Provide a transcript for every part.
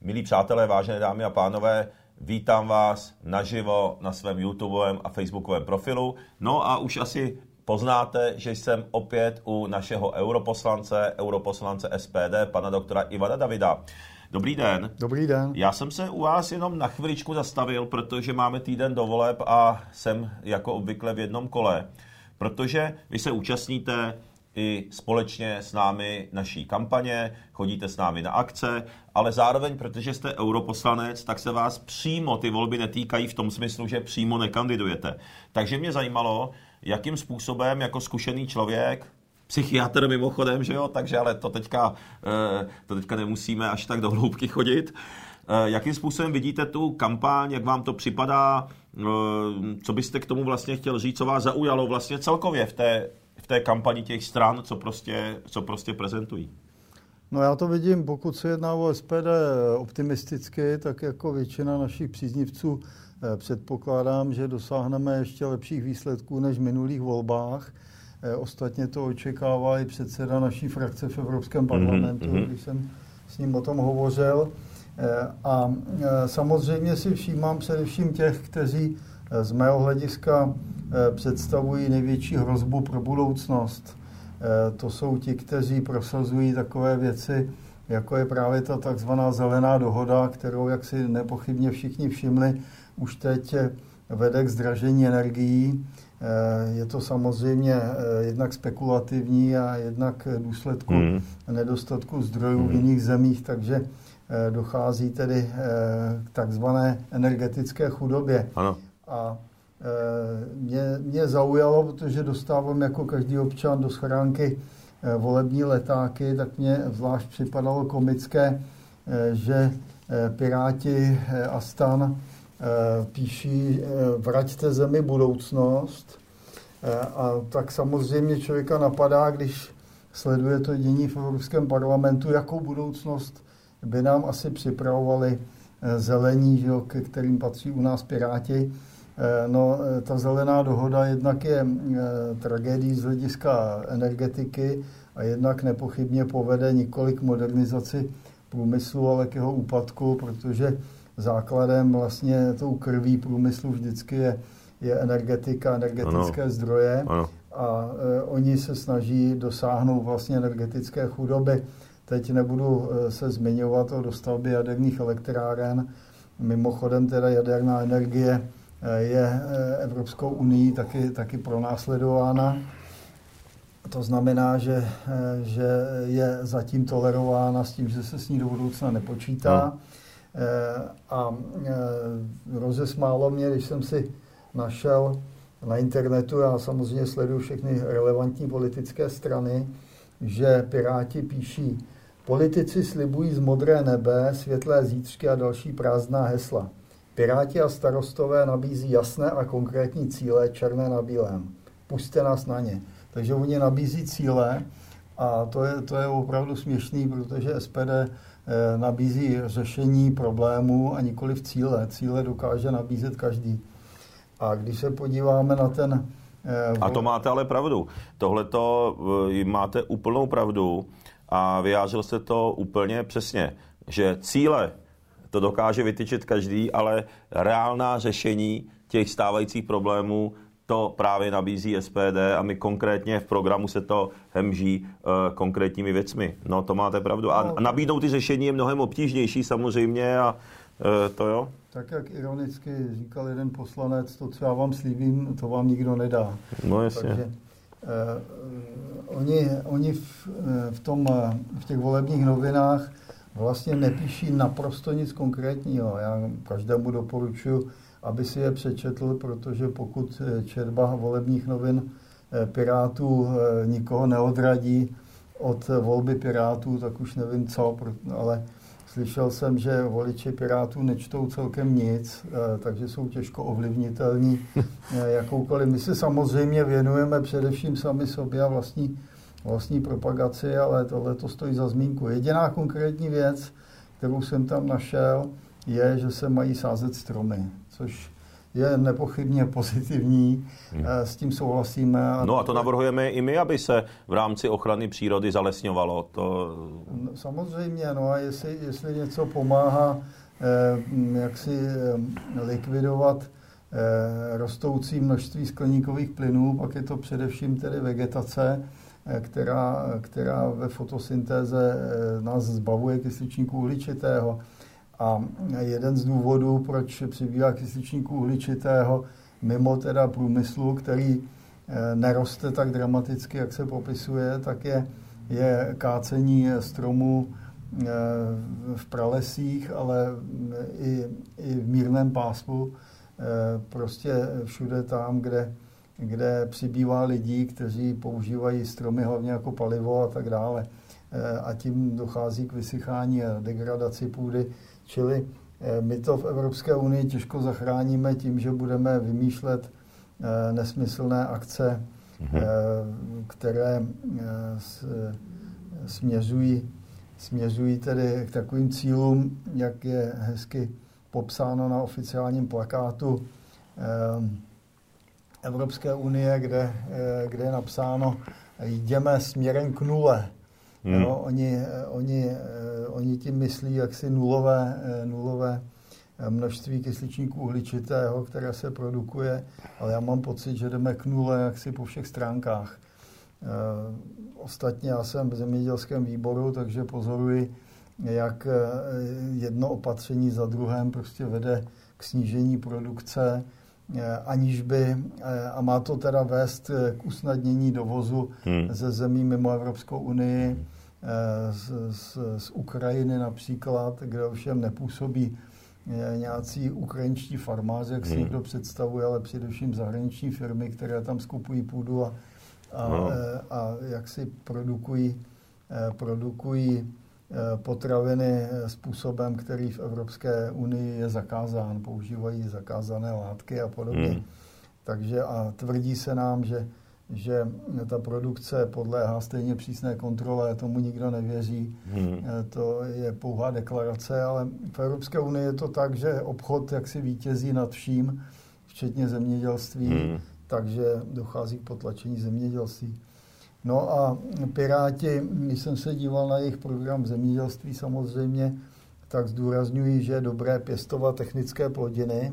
Milí přátelé, vážené dámy a pánové, vítám vás naživo na svém YouTubeovém a Facebookovém profilu. No a už asi poznáte, že jsem opět u našeho europoslance, europoslance SPD, pana doktora Ivana Davida. Dobrý den. Dobrý den. Já jsem se u vás jenom na chviličku zastavil, protože máme týden do voleb a jsem jako obvykle v jednom kole. Protože vy se účastníte i společně s námi naší kampaně, chodíte s námi na akce, ale zároveň, protože jste europoslanec, tak se vás přímo ty volby netýkají v tom smyslu, že přímo nekandidujete. Takže mě zajímalo, jakým způsobem jako zkušený člověk, psychiatr mimochodem, že jo, takže ale to teďka, eh, to teďka nemusíme až tak do hloubky chodit. Eh, jakým způsobem vidíte tu kampaň, jak vám to připadá, eh, co byste k tomu vlastně chtěl říct, co vás zaujalo vlastně celkově v té, v té kampani těch stran, co prostě, co prostě prezentují? No já to vidím, pokud se jedná o SPD optimisticky, tak jako většina našich příznivců předpokládám, že dosáhneme ještě lepších výsledků než v minulých volbách. Ostatně to očekává i předseda naší frakce v Evropském parlamentu, mm-hmm. když jsem s ním o tom hovořil. A samozřejmě si všímám především těch, kteří z mého hlediska představují největší hrozbu pro budoucnost. To jsou ti, kteří prosazují takové věci, jako je právě ta takzvaná zelená dohoda, kterou, jak si nepochybně všichni všimli, už teď vede k zdražení energií. Je to samozřejmě jednak spekulativní a jednak důsledku mm. nedostatku zdrojů mm. v jiných zemích, takže dochází tedy k takzvané energetické chudobě. Ano. A mě, mě zaujalo, protože dostávám jako každý občan do schránky volební letáky, tak mě zvlášť připadalo komické, že Piráti a Stan píší vraťte zemi budoucnost. A tak samozřejmě člověka napadá, když sleduje to dění v Evropském parlamentu, jakou budoucnost by nám asi připravovali zelení, že jo, ke kterým patří u nás Piráti. No, ta zelená dohoda jednak je tragédií z hlediska energetiky a jednak nepochybně povede několik modernizaci průmyslu, ale k jeho úpadku, protože základem vlastně tou krví průmyslu vždycky je, je energetika, energetické ano. zdroje ano. a e, oni se snaží dosáhnout vlastně energetické chudoby. Teď nebudu se zmiňovat o dostavbě jaderných elektráren. Mimochodem teda jaderná energie je Evropskou unii taky, taky pronásledována. To znamená, že, že je zatím tolerována s tím, že se s ní do budoucna nepočítá. No. A rozesmálo mě, když jsem si našel na internetu, já samozřejmě sleduju všechny relevantní politické strany, že Piráti píší, politici slibují z modré nebe, světlé zítřky a další prázdná hesla. Piráti a starostové nabízí jasné a konkrétní cíle černé na bílém. Puste nás na ně. Takže oni nabízí cíle a to je, to je opravdu směšný, protože SPD nabízí řešení problémů a nikoli v cíle. Cíle dokáže nabízet každý. A když se podíváme na ten... A to máte ale pravdu. Tohle to máte úplnou pravdu a vyjádřil se to úplně přesně, že cíle to dokáže vytyčit každý, ale reálná řešení těch stávajících problémů to právě nabízí SPD a my konkrétně v programu se to hemží uh, konkrétními věcmi. No, to máte pravdu. A, a nabídnout ty řešení je mnohem obtížnější samozřejmě a uh, to jo. Tak jak ironicky říkal jeden poslanec, to, co já vám slíbím, to vám nikdo nedá. No jasně. Takže, uh, oni, oni v, v, tom, v těch volebních novinách vlastně nepíší naprosto nic konkrétního. Já každému doporučuji aby si je přečetl, protože pokud eh, četba volebních novin eh, Pirátů eh, nikoho neodradí od volby Pirátů, tak už nevím co, ale slyšel jsem, že voliči Pirátů nečtou celkem nic, takže jsou těžko ovlivnitelní jakoukoliv. My se samozřejmě věnujeme především sami sobě a vlastní, vlastní propagaci, ale tohle to stojí za zmínku. Jediná konkrétní věc, kterou jsem tam našel, je, že se mají sázet stromy, což je nepochybně pozitivní, hmm. s tím souhlasíme. No a to navrhujeme i my, aby se v rámci ochrany přírody zalesňovalo. To... No, samozřejmě, no a jestli, jestli něco pomáhá eh, jak si eh, likvidovat eh, rostoucí množství skleníkových plynů, pak je to především tedy vegetace, eh, která, která ve fotosyntéze eh, nás zbavuje kysličníku uhličitého. A jeden z důvodů, proč přibývá kysličníku uhličitého mimo teda průmyslu, který eh, neroste tak dramaticky, jak se popisuje, tak je, je kácení stromů eh, v pralesích, ale i, i v mírném pásmu, eh, prostě všude tam, kde, kde přibývá lidí, kteří používají stromy hlavně jako palivo a tak dále. A tím dochází k vysychání a degradaci půdy Čili eh, my to v Evropské unii těžko zachráníme tím, že budeme vymýšlet eh, nesmyslné akce, mhm. eh, které směřují, směřují tedy k takovým cílům, jak je hezky popsáno na oficiálním plakátu Evropské unie, kde, kde je napsáno jdeme směrem k nule. Hmm. Jo, oni, oni, oni tím myslí jaksi nulové, nulové množství kysličníku uhličitého, které se produkuje, ale já mám pocit, že jdeme k nule jaksi po všech stránkách. Ostatně já jsem v zemědělském výboru, takže pozoruji, jak jedno opatření za druhém prostě vede k snížení produkce, aniž by, a má to teda vést k usnadnění dovozu hmm. ze zemí mimo Evropskou unii, z, z, z Ukrajiny například, kde ovšem nepůsobí eh, nějací ukrajinští farmáři, jak si hmm. někdo představuje, ale především zahraniční firmy, které tam skupují půdu a, a, no. Eh, a jak si produkují, eh, produkují potraviny způsobem, který v Evropské unii je zakázán, používají zakázané látky a podobně. Hmm. Takže a tvrdí se nám, že že ta produkce podléhá stejně přísné kontrole, tomu nikdo nevěří. Hmm. Eh, to je pouhá deklarace, ale v Evropské unii je to tak, že obchod jaksi vítězí nad vším, včetně zemědělství, hmm. takže dochází k potlačení zemědělství. No a Piráti, když jsem se díval na jejich program zemědělství samozřejmě, tak zdůrazňují, že je dobré pěstovat technické plodiny,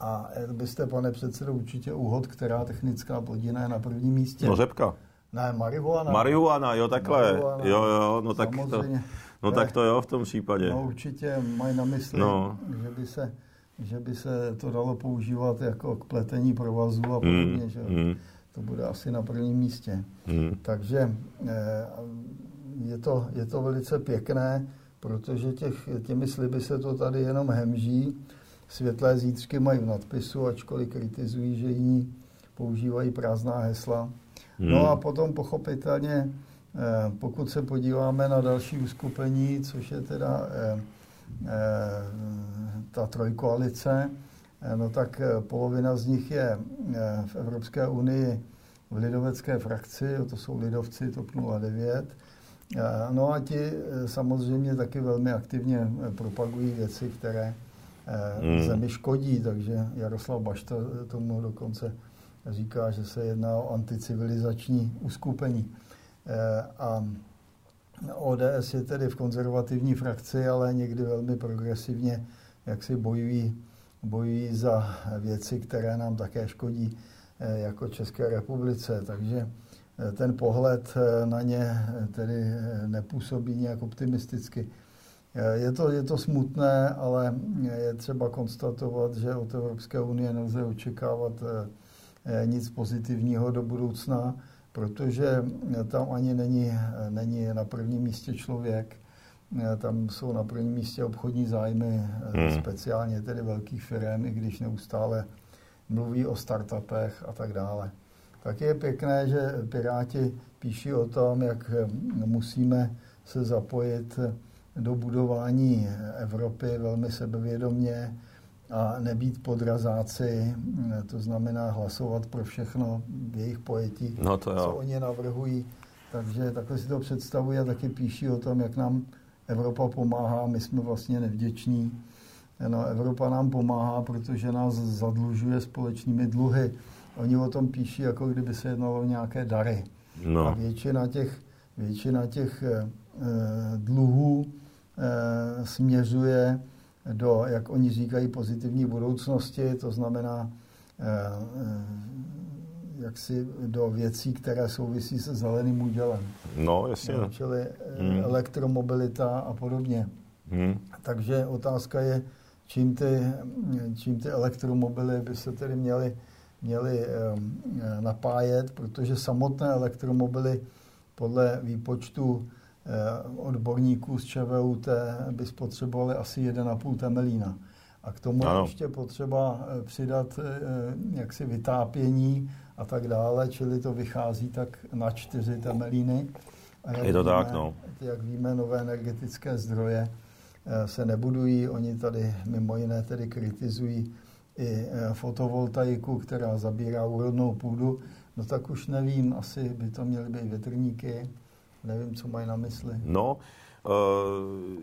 a byste, pane předsedo, určitě úhod, která technická plodina je na prvním místě. No řepka. Ne, marihuana. Marihuana, jo, takhle. Marihuana, jo, jo, no tak to, no tak to jo v tom případě. No určitě mají na mysli, no. že, by se, že by se to dalo používat jako k pletení provazu a mm, podobně, mm, že mm. To bude asi na prvním místě. Mm. Takže eh, je to, je to velice pěkné, protože těch, těmi sliby se to tady jenom hemží Světlé zítřky mají v nadpisu, ačkoliv kritizují, že jiní používají prázdná hesla. Hmm. No a potom pochopitelně, eh, pokud se podíváme na další uskupení, což je teda eh, ta trojkoalice, no tak polovina z nich je v Evropské unii v lidovecké frakci, to jsou lidovci TOP 09. No a ti samozřejmě taky velmi aktivně propagují věci, které hmm. zemi škodí, takže Jaroslav Bašta tomu dokonce říká, že se jedná o anticivilizační uskupení. Eh, a ODS je tedy v konzervativní frakci, ale někdy velmi progresivně, jak si bojují, bojují za věci, které nám také škodí eh, jako České republice. Takže eh, ten pohled na ně tedy nepůsobí nějak optimisticky. Je to, je to smutné, ale je třeba konstatovat, že od Evropské unie nelze očekávat eh, nic pozitivního do budoucna, protože tam ani není, není na prvním místě člověk, tam jsou na prvním místě obchodní zájmy, eh, hmm. speciálně tedy velkých firm, i když neustále mluví o startupech a tak dále. Tak je pěkné, že Piráti píší o tom, jak musíme se zapojit do budování Evropy velmi sebevědomně a nebýt podrazáci, to znamená hlasovat pro všechno v jejich pojetí, no to co oni navrhují. Takže takhle si to představují a taky píší o tom, jak nám Evropa pomáhá, my jsme vlastně nevděční. No, Evropa nám pomáhá, protože nás zadlužuje společnými dluhy. Oni o tom píší, jako kdyby se jednalo o nějaké dary. No. A většina těch, většina těch eh, dluhů eh, směřuje do, jak oni říkají, pozitivní budoucnosti, to znamená eh, jaksi do věcí, které souvisí se zeleným údělem. No, jasně. No, čili hmm. elektromobilita a podobně. Hmm. Takže otázka je, čím ty, čím ty elektromobily by se tedy měly, měly napájet, protože samotné elektromobily podle výpočtu Eh, odborníků z ČVUT by spotřebovali asi 1,5 temelína. A k tomu ano. ještě potřeba eh, přidat eh, jaksi vytápění a tak dále, čili to vychází tak na 4 temelíny. A jak Je to víme, tak, no. Jak víme, nové energetické zdroje se nebudují. Oni tady mimo jiné tedy kritizují i fotovoltaiku, která zabírá úrodnou půdu. No tak už nevím, asi by to měly být větrníky, Nevím, co mají na mysli. No, eh,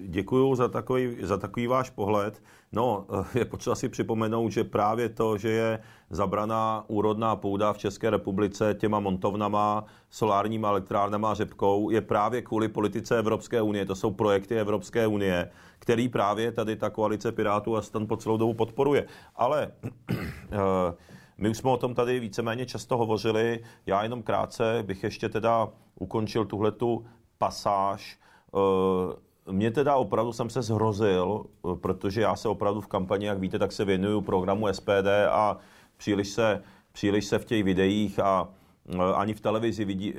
děkuji za takový, za takový váš pohled. No, eh, je potřeba si připomenout, že právě to, že je zabraná úrodná půda v České republice těma montovnama, solárníma elektrárnama a řepkou, je právě kvůli politice Evropské unie. To jsou projekty Evropské unie, který právě tady ta koalice Pirátů a stan po celou dobu podporuje. Ale eh, my už jsme o tom tady víceméně často hovořili. Já jenom krátce bych ještě teda ukončil tuhletu pasáž. Eh, Mně teda opravdu jsem se zhrozil, eh, protože já se opravdu v kampani, jak víte, tak se věnuju programu SPD a příliš se, příliš se v těch videích a eh, ani v televizi vidí,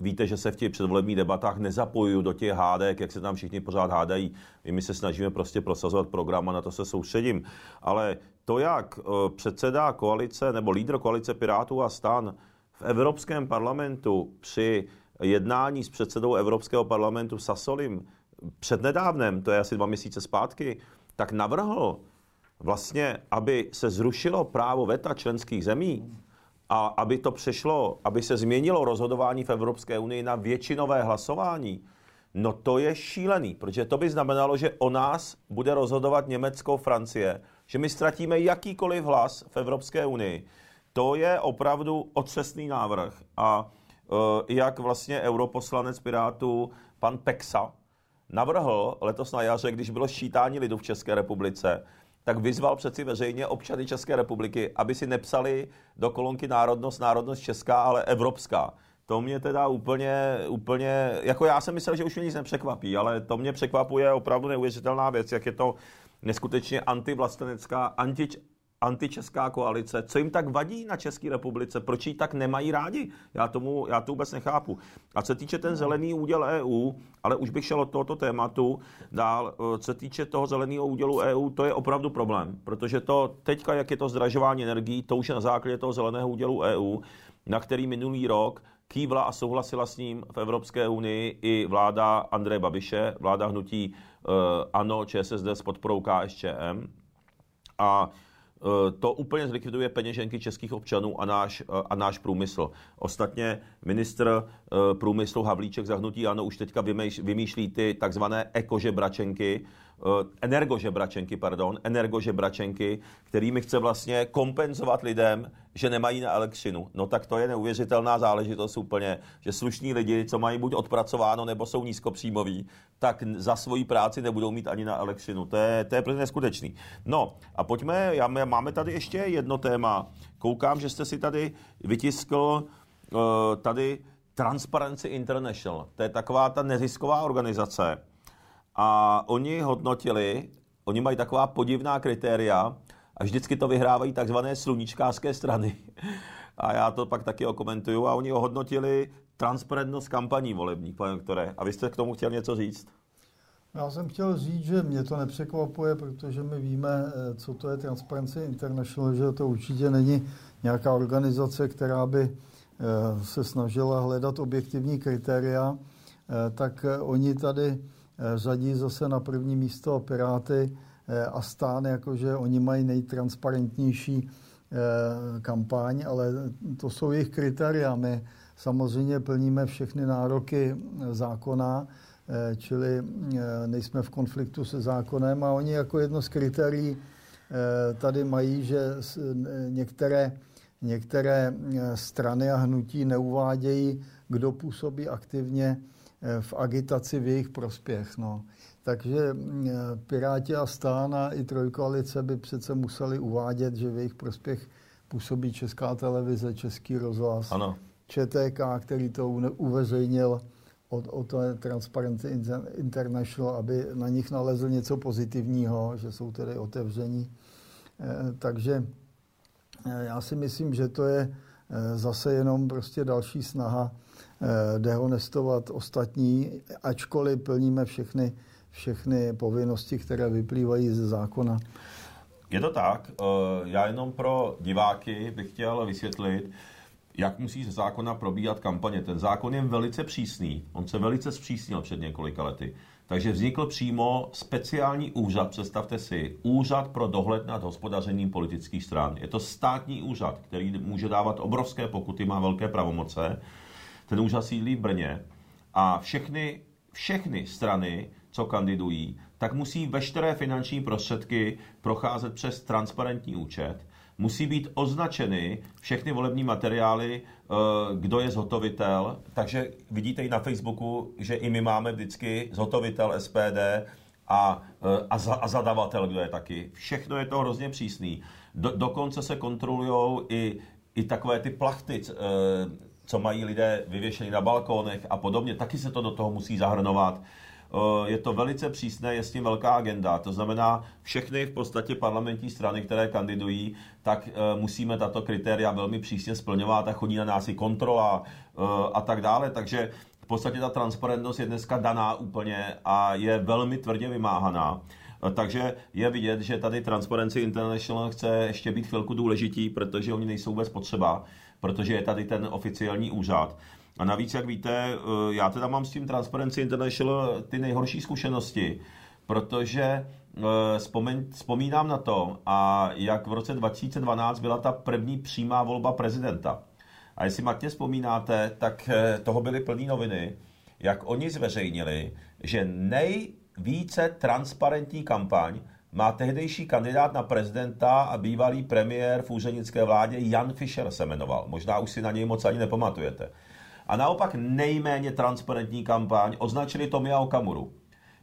víte, že se v těch předvolebních debatách nezapojuju do těch hádek, jak se tam všichni pořád hádají. My se snažíme prostě prosazovat program a na to se soustředím. Ale to, jak předseda koalice nebo lídr koalice Pirátů a stan v Evropském parlamentu při jednání s předsedou Evropského parlamentu Sasolim přednedávnem, to je asi dva měsíce zpátky, tak navrhl vlastně, aby se zrušilo právo veta členských zemí a aby to přešlo, aby se změnilo rozhodování v Evropské unii na většinové hlasování, no to je šílený, protože to by znamenalo, že o nás bude rozhodovat Německo, Francie, že my ztratíme jakýkoliv hlas v Evropské unii. To je opravdu otřesný návrh a Eh, jak vlastně europoslanec Pirátů pan Pexa navrhl letos na jaře, když bylo šítání lidu v České republice, tak vyzval přeci veřejně občany České republiky, aby si nepsali do kolonky národnost, národnost česká, ale evropská. To mě teda úplně, úplně, jako já jsem myslel, že už mě nic nepřekvapí, ale to mě překvapuje opravdu neuvěřitelná věc, jak je to neskutečně antivlastenecká, anti, antičeská koalice, co jim tak vadí na České republice, proč ji tak nemají rádi? Já, tomu, já to vůbec nechápu. A co týče ten zelený úděl EU, ale už bych šel od tohoto tématu dál, eh, co se týče toho zeleného údělu EU, to je opravdu problém, protože to teďka, jak je to zdražování energií, to už je na základě toho zeleného údělu EU, na který minulý rok kývla a souhlasila s ním v Evropské unii i vláda Andreje Babiše, vláda hnutí uh, ANO, ČSSD s podporou KSČM. A Eh, to úplně zlikviduje peněženky českých občanů a náš, eh, a náš průmysl. Ostatně ministr průmyslu Havlíček zahnutí ano už teďka vymýšlí ty takzvané ekožebračenky, energožebračenky, pardon, energožebračenky, kterými chce vlastně kompenzovat lidem, že nemají na elektřinu. No tak to je neuvěřitelná záležitost úplně, že slušní lidi, co mají buď odpracováno, nebo jsou nízkopříjmoví, tak za svoji práci nebudou mít ani na elektřinu. To je, to je prostě neskutečný. No a pojďme, já, máme tady ještě jedno téma. Koukám, že jste si tady vytiskl uh, tady Transparency International. To je taková ta nezisková organizace, a oni hodnotili, oni mají taková podivná kritéria a vždycky to vyhrávají takzvané sluníčkářské strany. A já to pak taky okomentuju a oni ohodnotili transparentnost kampaní volebních, pane doktore. A vy jste k tomu chtěl něco říct? Já jsem chtěl říct, že mě to nepřekvapuje, protože my víme, eh, co to je Transparency International, že to určitě není nějaká organizace, která by eh, se snažila hledat objektivní kritéria, eh, tak oni tady řadí zase na první místo Piráty eh, a stán, jakože oni mají nejtransparentnější eh, kampaň, ale to jsou jejich kritéria. My samozřejmě plníme všechny nároky zákona, čili nejsme v konfliktu se zákonem a oni jako jedno z kritérií tady mají, že některé, některé strany a hnutí neuvádějí, kdo působí aktivně v agitaci v jejich prospěch. No. Takže Piráti a stán a i trojkoalice by přece museli uvádět, že v jejich prospěch působí Česká televize, Český rozhlas, ano. ČTK, který to uveřejnil od, od Transparency International, aby na nich nalezl něco pozitivního, že jsou tedy otevření. Eh, takže eh, já si myslím, že to je eh, zase jenom prostě další snaha dehonestovat ostatní, ačkoliv plníme všechny, všechny povinnosti, které vyplývají ze zákona. Je to tak. Eh, já jenom pro diváky bych chtěl vysvětlit, jak musí ze zákona probíhat kampaně. Ten zákon je velice přísný. On se velice zpřísnil před několika lety. Takže vznikl přímo speciální úřad, představte si, úřad pro dohled nad hospodařením politických stran. Je to státní úřad, který může dávat obrovské pokuty, má velké pravomoce. Ten úřad sídlí v Brně a všechny, všechny strany co kandidují, tak musí veškeré finanční prostředky procházet přes transparentní účet, musí být označeny všechny volební materiály, eh, kdo je zhotovitel. Takže vidíte i na Facebooku, že i my máme vždycky zhotovitel SPD a, eh, a, za, a zadavatel, kdo je taky. Všechno je to hrozně přísný. Do, dokonce se kontrolují i, i takové ty plachty, eh, co mají lidé vyvěšený na balkónech a podobně. Taky se to do toho musí zahrnovat. Eh, je to velice přísné, je s tím velká agenda. To znamená, všechny v podstatě parlamentní strany, které kandidují, tak eh, musíme tato kritéria velmi přísně splňovat a chodí na nás i kontrola eh, a tak dále. Takže v podstatě ta transparentnost je dneska daná úplně a je velmi tvrdě vymáhaná. Takže je vidět, že tady Transparency International chce ještě být chvilku důležitý, protože oni nejsou vůbec potřeba, protože je tady ten oficiální úřad. A navíc, jak víte, eh, já teda mám s tím Transparency International ty nejhorší zkušenosti, protože eh, vzpomen, vzpomínám na to, a jak v roce 2012 byla ta první přímá volba prezidenta. A jestli matně vzpomínáte, tak eh, toho byly plné noviny, jak oni zveřejnili, že nejvíce transparentní kampaň má tehdejší kandidát na prezidenta a bývalý premiér v úřednické vládě Jan Fischer se jmenoval. Možná už si na něj moc ani nepamatujete. A naopak nejméně transparentní kampaň označili Tomia Okamuru.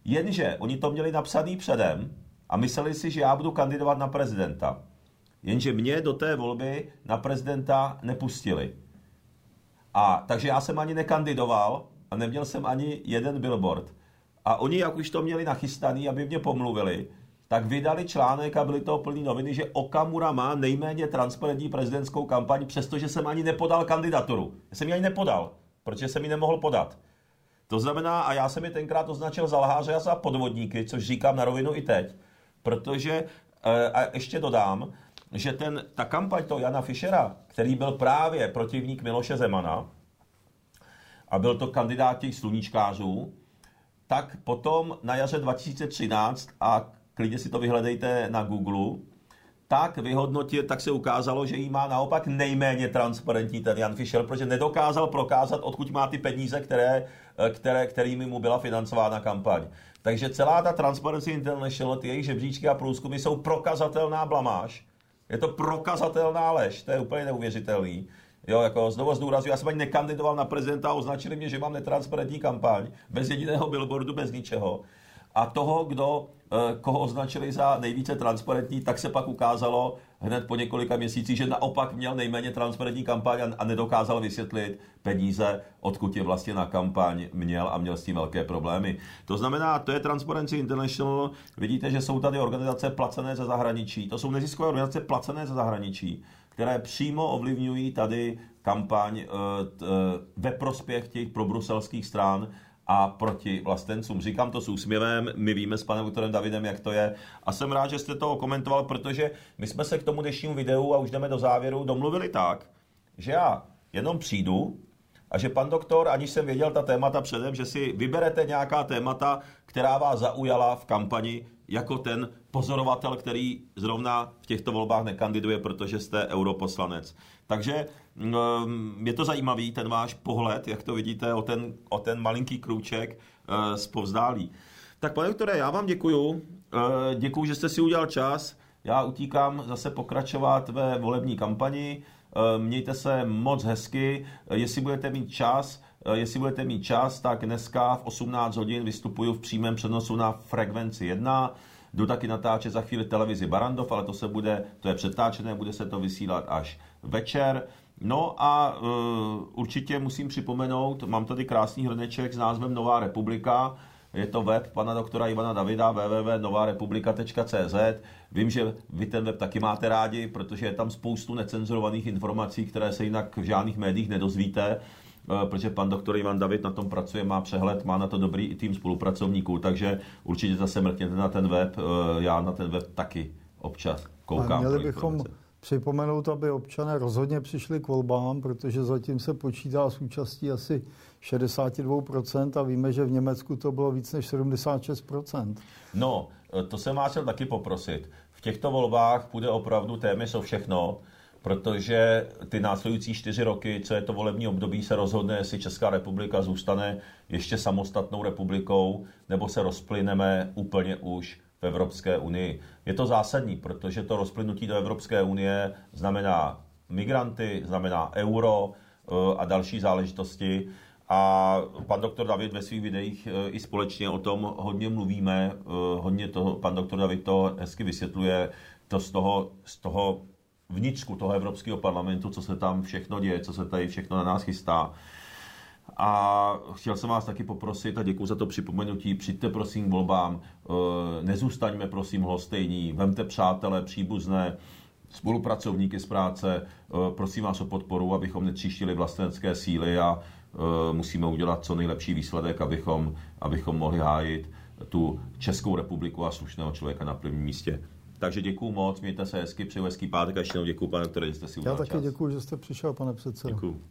Jenže oni to měli napsaný předem a mysleli si, že já budu kandidovat na prezidenta. Jenže mě do té volby na prezidenta nepustili. A takže já jsem ani nekandidoval a neměl jsem ani jeden billboard. A oni, jak už to měli nachystaný, aby mě pomluvili, tak vydali článek a byly to plný noviny, že Okamura má nejméně transparentní prezidentskou kampaň, přestože jsem ani nepodal kandidaturu. Já jsem ji ani nepodal, protože jsem ji nemohl podat. To znamená, a já jsem je tenkrát označil za lháře a za podvodníky, což říkám na rovinu i teď, protože, eh, a ještě dodám, že ten, ta kampaň toho Jana Fischera, který byl právě protivník Miloše Zemana, a byl to kandidát těch sluníčkářů, tak potom na jaře 2013 a klidně si to vyhledejte na Google, tak vyhodnotil, tak se ukázalo, že jí má naopak nejméně transparentní ten Jan Fischer, protože nedokázal prokázat, odkud má ty peníze, které, které, kterými mu byla financována kampaň. Takže celá ta Transparency International, ty jejich žebříčky a průzkumy jsou prokazatelná blamáž. Je to prokazatelná lež, to je úplně neuvěřitelný. Jo, jako znovu zdůraznuju, já jsem ani nekandidoval na prezidenta a označili mě, že mám netransparentní kampaň, bez jediného billboardu, bez ničeho. A toho, kdo Eh, koho označili za nejvíce transparentní, tak se pak ukázalo hned po několika měsících, že naopak měl nejméně transparentní kampaň a nedokázal vysvětlit peníze, odkud je vlastně na kampaň měl a měl s tím velké problémy. To znamená, to je Transparency International. Vidíte, že jsou tady organizace placené ze zahraničí. To jsou neziskové organizace placené ze zahraničí, které přímo ovlivňují tady kampaň eh, eh, ve prospěch těch probruselských stran a proti vlastencům. Říkám to s úsměvem, my víme s panem doktorem Davidem, jak to je. A jsem rád, že jste to komentoval, protože my jsme se k tomu dnešnímu videu, a už jdeme do závěru, domluvili tak, že já jenom přijdu a že pan doktor, aniž jsem věděl ta témata předem, že si vyberete nějaká témata, která vás zaujala v kampani jako ten pozorovatel, který zrovna v těchto volbách nekandiduje, protože jste europoslanec. Takže mm, je to zajímavý, ten váš pohled, jak to vidíte, o ten, o ten malinký krůček z povzdálí. Tak pane doktore, já vám děkuju. Děkuju, že jste si udělal čas. Já utíkám zase pokračovat ve volební kampani. Mějte se moc hezky. Jestli budete mít čas, Eh, jestli budete mít čas, tak dneska v 18 hodin vystupuju v přímém přenosu na frekvenci 1. Jdu taky natáčet za chvíli televizi Barandov, ale to se bude, to je přetáčené, bude se to vysílat až večer. No a uh, určitě musím připomenout, mám tady krásný hrneček s názvem Nová republika, je to web pana doktora Ivana Davida www.novarepublika.cz. Vím, že vy ten web taky máte rádi, protože je tam spoustu necenzurovaných informací, které se jinak v žádných médiích nedozvíte. Eh, protože pan doktor Ivan David na tom pracuje, má přehled, má na to dobrý i tým spolupracovníků, takže určitě zase mrkněte na ten web, eh, já na ten web taky občas koukám. A měli bychom připomenout, aby občané rozhodně přišli k volbám, protože zatím se počítá s účastí asi 62% a víme, že v Německu to bylo víc než 76%. No, eh, to jsem vás chtěl taky poprosit. V těchto volbách půjde opravdu téměř o všechno protože ty následující čtyři roky, co je to volební období, se rozhodne, jestli Česká republika zůstane ještě samostatnou republikou, nebo se rozplyneme úplně už v Evropské unii. Je to zásadní, protože to rozplynutí do Evropské unie znamená migranty, znamená euro eh, a další záležitosti. A pan doktor David ve svých videích eh, i společně o tom hodně mluvíme, eh, hodně to, pan doktor David to hezky vysvětluje, to z toho, z toho vnitřku toho Evropského parlamentu, co se tam všechno děje, co se tady všechno na nás chystá. A chtěl jsem vás taky poprosit a děkuji za to připomenutí. Přijďte prosím k volbám, eh, nezůstaňme prosím hostejní, vemte přátelé, příbuzné, spolupracovníky z práce, eh, prosím vás o podporu, abychom netříštili vlastenecké síly a eh, musíme udělat co nejlepší výsledek, abychom, abychom mohli hájit tu Českou republiku a slušného člověka na prvním místě. Takže děkuji moc, mějte se hezky, přeju hezký pátek a ještě jednou děkuji, pane doktore, že jste si udělal Já taky děkuji, že jste přišel, pane předsedo. Děkuji.